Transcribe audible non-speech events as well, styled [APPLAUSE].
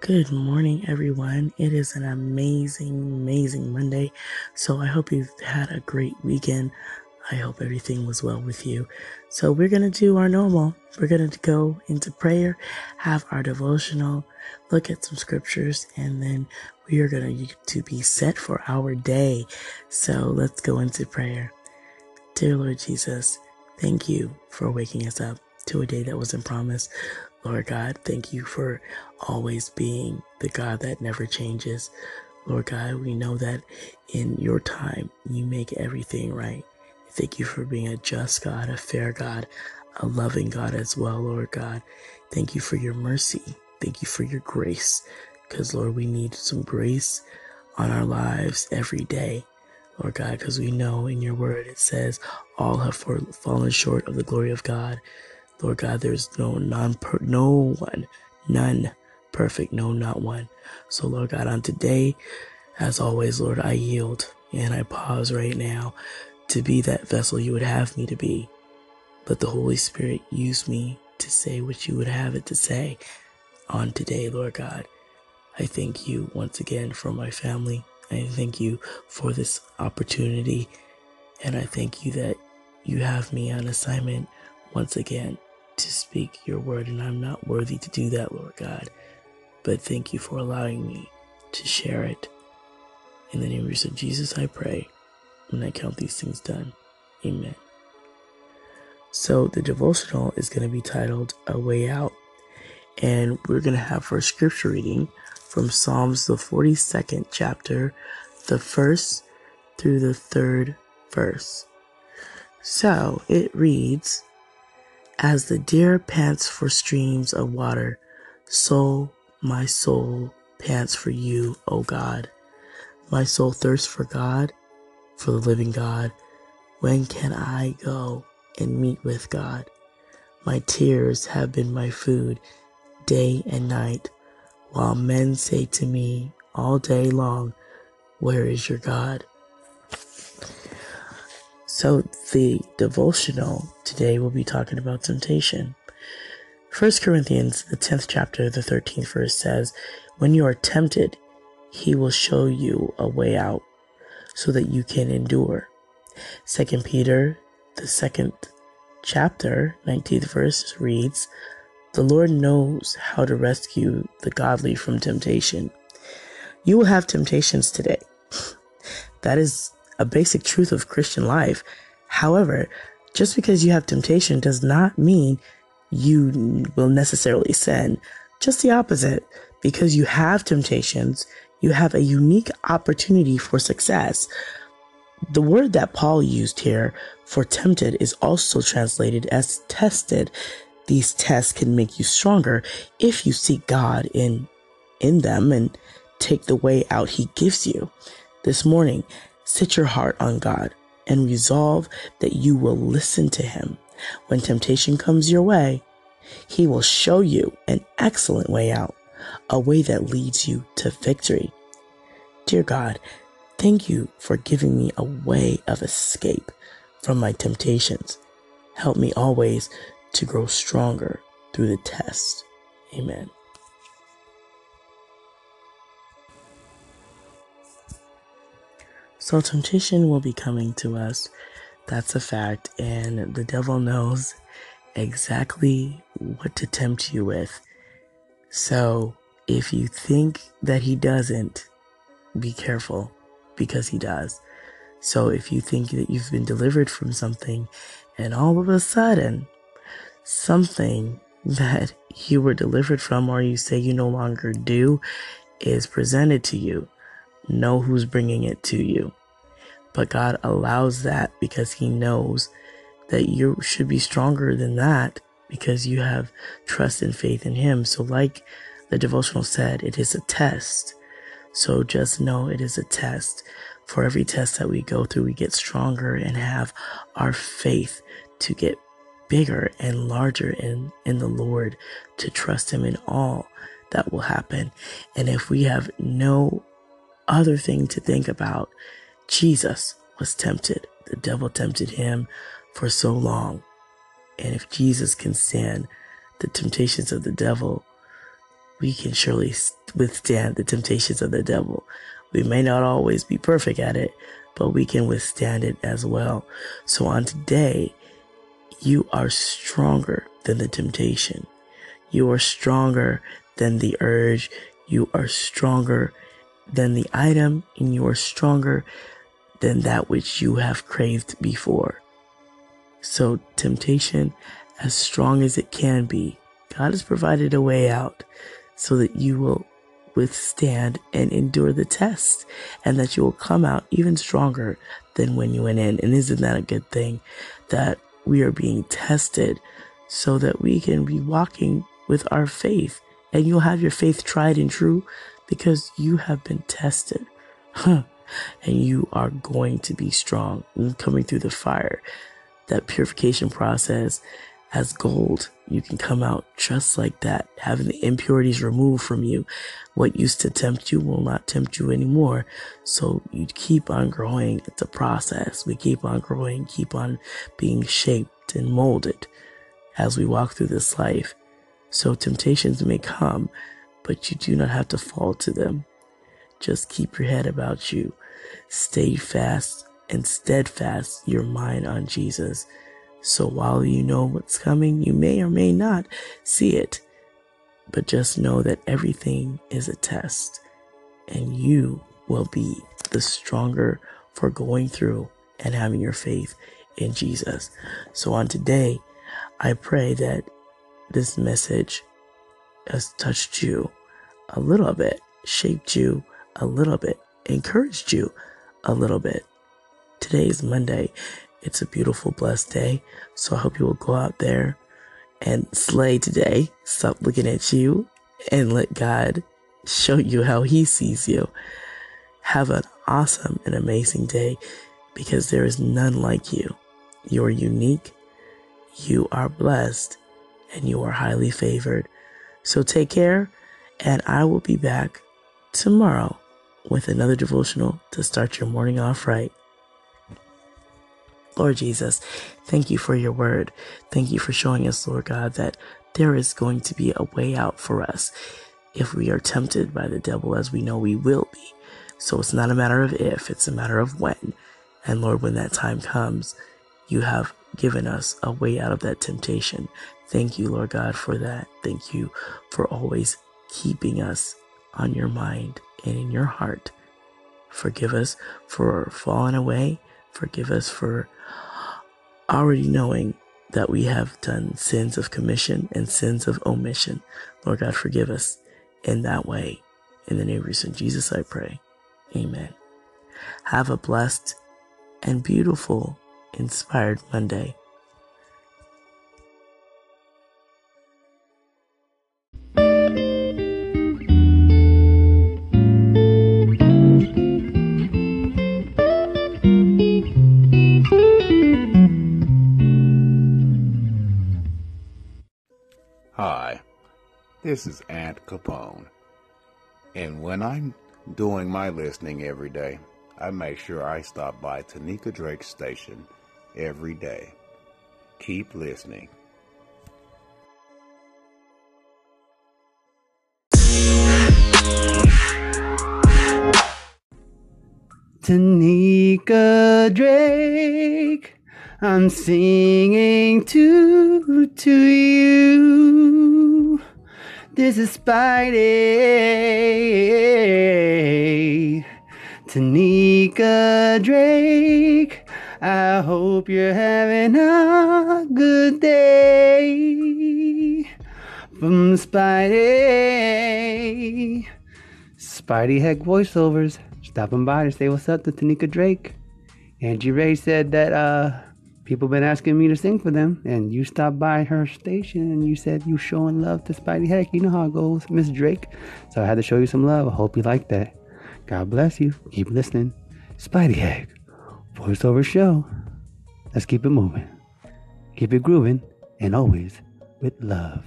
Good morning, everyone. It is an amazing, amazing Monday. So I hope you've had a great weekend. I hope everything was well with you. So we're going to do our normal. We're going to go into prayer, have our devotional, look at some scriptures, and then we are going to, to be set for our day. So let's go into prayer. Dear Lord Jesus, thank you for waking us up to a day that wasn't promised. Lord God, thank you for always being the God that never changes. Lord God, we know that in your time, you make everything right. Thank you for being a just God, a fair God, a loving God as well, Lord God. Thank you for your mercy. Thank you for your grace. Because, Lord, we need some grace on our lives every day. Lord God, because we know in your word it says all have fallen short of the glory of God. Lord God, there's no non no one, none perfect, no, not one. So, Lord God, on today, as always, Lord, I yield and I pause right now to be that vessel you would have me to be. Let the Holy Spirit use me to say what you would have it to say on today, Lord God. I thank you once again for my family. I thank you for this opportunity. And I thank you that you have me on assignment once again to speak your word, and I'm not worthy to do that, Lord God. But thank you for allowing me to share it. In the name of Jesus, I pray, and I count these things done. Amen. So the devotional is going to be titled A Way Out, and we're going to have for scripture reading from Psalms, the 42nd chapter, the first through the third verse. So it reads, as the deer pants for streams of water, so my soul pants for you, O God. My soul thirsts for God, for the living God. When can I go and meet with God? My tears have been my food day and night, while men say to me all day long, Where is your God? So, the devotional today will be talking about temptation. 1 Corinthians, the 10th chapter, the 13th verse says, When you are tempted, he will show you a way out so that you can endure. 2 Peter, the 2nd chapter, 19th verse reads, The Lord knows how to rescue the godly from temptation. You will have temptations today. [LAUGHS] That is a basic truth of Christian life. However, just because you have temptation does not mean you will necessarily sin. Just the opposite. Because you have temptations, you have a unique opportunity for success. The word that Paul used here for tempted is also translated as tested. These tests can make you stronger if you seek God in in them and take the way out he gives you. This morning, Set your heart on God and resolve that you will listen to Him. When temptation comes your way, He will show you an excellent way out, a way that leads you to victory. Dear God, thank you for giving me a way of escape from my temptations. Help me always to grow stronger through the test. Amen. So temptation will be coming to us. That's a fact. And the devil knows exactly what to tempt you with. So if you think that he doesn't, be careful because he does. So if you think that you've been delivered from something and all of a sudden something that you were delivered from or you say you no longer do is presented to you, know who's bringing it to you. But God allows that because He knows that you should be stronger than that because you have trust and faith in Him. So, like the devotional said, it is a test. So, just know it is a test. For every test that we go through, we get stronger and have our faith to get bigger and larger in, in the Lord, to trust Him in all that will happen. And if we have no other thing to think about, Jesus was tempted. The devil tempted him for so long. And if Jesus can stand the temptations of the devil, we can surely withstand the temptations of the devil. We may not always be perfect at it, but we can withstand it as well. So on today, you are stronger than the temptation. You are stronger than the urge. You are stronger than the item and you are stronger than that which you have craved before. So temptation, as strong as it can be, God has provided a way out so that you will withstand and endure the test and that you will come out even stronger than when you went in. And isn't that a good thing that we are being tested so that we can be walking with our faith and you'll have your faith tried and true because you have been tested. Huh. And you are going to be strong coming through the fire. That purification process as gold. You can come out just like that, having the impurities removed from you. What used to tempt you will not tempt you anymore. So you keep on growing. It's a process. We keep on growing, keep on being shaped and molded as we walk through this life. So temptations may come, but you do not have to fall to them. Just keep your head about you. Stay fast and steadfast your mind on Jesus. So while you know what's coming, you may or may not see it. But just know that everything is a test and you will be the stronger for going through and having your faith in Jesus. So on today, I pray that this message has touched you a little bit, shaped you a little bit, encouraged you a little bit. Today is Monday it's a beautiful, blessed day. So I hope you will go out there and slay today. Stop looking at you and let God show you how He sees you. Have an awesome and amazing day because there is none like you. You are unique, you are blessed, and you are highly favored. So take care, and I will be back tomorrow with another devotional to start your morning off right. Lord Jesus, thank you for your word. Thank you for showing us, Lord God, that there is going to be a way out for us if we are tempted by the devil, as we know we will be. So it's not a matter of if, it's a matter of when. And Lord, when that time comes, you have given us a way out of that temptation. Thank you, Lord God, for that. Thank you for always keeping us on your mind and in your heart. Forgive us for falling away. Forgive us for already knowing that we have done sins of commission and sins of omission. Lord God, forgive us in that way. In the name of your Jesus, I pray. Amen. Have a blessed and beautiful, inspired Monday. This is Aunt Capone. And when I'm doing my listening every day, I make sure I stop by Tanika Drake's station every day. Keep listening. Tanika Drake, I'm singing to to you. This is Spidey. Tanika Drake. I hope you're having a good day. From Spidey. Spidey Heck voiceovers. Stopping by to say what's up to Tanika Drake. Angie Ray said that uh people been asking me to sing for them, and you stopped by her station and you said you showing love to Spidey Heck. You know how it goes, Miss Drake. So I had to show you some love. I hope you like that. God bless you. Keep listening. Spidey Heck, voiceover show. Let's keep it moving. Keep it grooving, and always with love.